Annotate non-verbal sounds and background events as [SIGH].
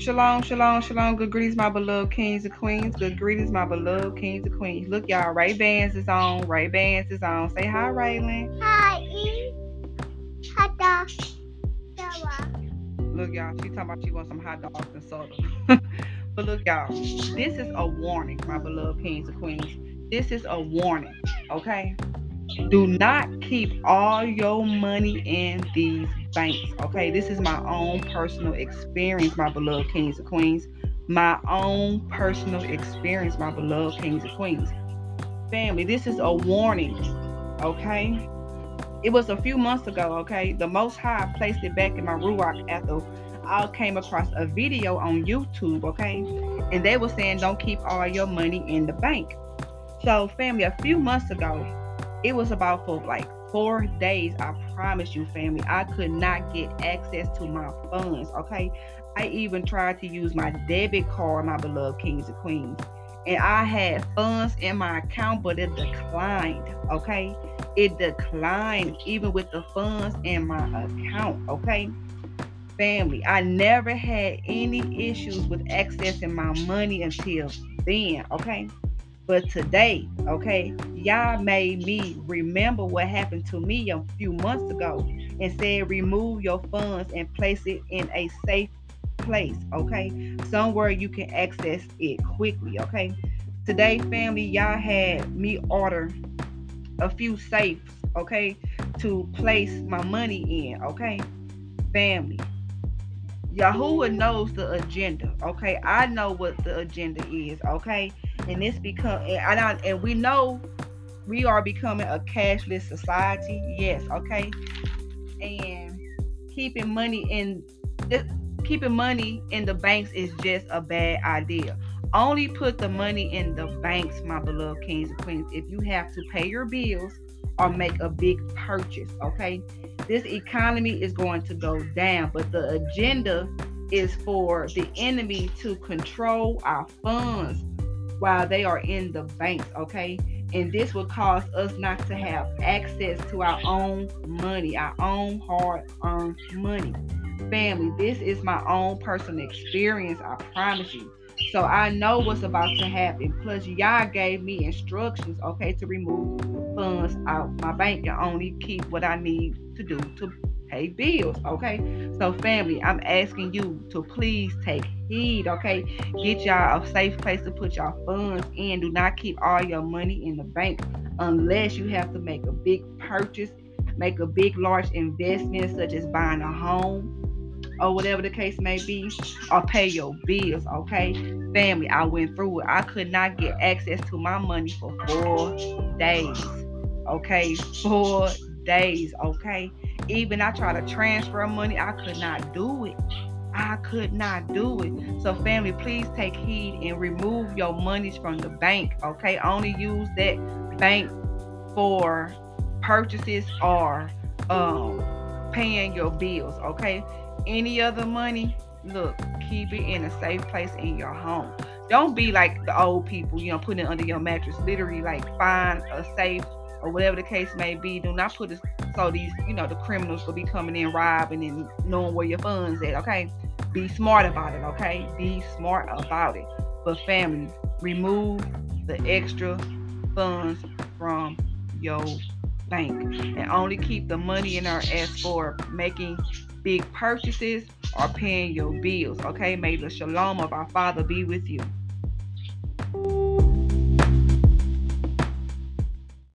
Shalom, shalom, shalom. Good greetings, my beloved kings and queens. Good greetings, my beloved kings and queens. Look, y'all, Ray Bans is on. Ray Bans is on. Say hi, Raylan. Hi. Hot dog. Look, y'all, she talking about she wants some hot dogs and soda. [LAUGHS] but look, y'all, this is a warning, my beloved kings and queens. This is a warning, okay? Do not keep all your money in these banks. Okay, this is my own personal experience, my beloved kings and queens. My own personal experience, my beloved kings and queens. Family, this is a warning. Okay, it was a few months ago. Okay, the Most High placed it back in my ruach after I came across a video on YouTube. Okay, and they were saying don't keep all your money in the bank. So, family, a few months ago, it was about for like four days. I promise you, family, I could not get access to my funds. Okay. I even tried to use my debit card, my beloved kings and queens. And I had funds in my account, but it declined. Okay. It declined even with the funds in my account. Okay. Family, I never had any issues with accessing my money until then. Okay. But today, okay, Yah made me remember what happened to me a few months ago and said remove your funds and place it in a safe place, okay? Somewhere you can access it quickly, okay? Today, family, Yah had me order a few safes, okay, to place my money in, okay? Family, Yahuwah knows the agenda. Okay, I know what the agenda is. Okay, and this become and I, and we know we are becoming a cashless society. Yes. Okay, and keeping money in keeping money in the banks is just a bad idea. Only put the money in the banks, my beloved kings and queens, if you have to pay your bills or make a big purchase. Okay, this economy is going to go down, but the agenda is for the enemy to control our funds while they are in the banks, okay? And this will cause us not to have access to our own money, our own hard earned money. Family, this is my own personal experience, I promise you. So I know what's about to happen. Plus, Yah gave me instructions, okay, to remove funds out my bank and only keep what I need to do to pay bills. Okay. So, family, I'm asking you to please take heed. Okay. Get y'all a safe place to put your funds in. Do not keep all your money in the bank unless you have to make a big purchase, make a big, large investment, such as buying a home or whatever the case may be, or pay your bills. Okay. Family, I went through it. I could not get access to my money for four days. Okay. Four days. Okay even I try to transfer money, I could not do it. I could not do it. So, family, please take heed and remove your monies from the bank. Okay, only use that bank for purchases or um, paying your bills. Okay, any other money, look, keep it in a safe place in your home. Don't be like the old people, you know, putting it under your mattress. Literally, like find a safe or whatever the case may be. Do not put it so these, you know, the criminals will be coming in robbing and knowing where your funds at. Okay, be smart about it. Okay, be smart about it. But family, remove the extra funds from your bank and only keep the money in our as for making big purchases or paying your bills. Okay, may the shalom of our Father be with you.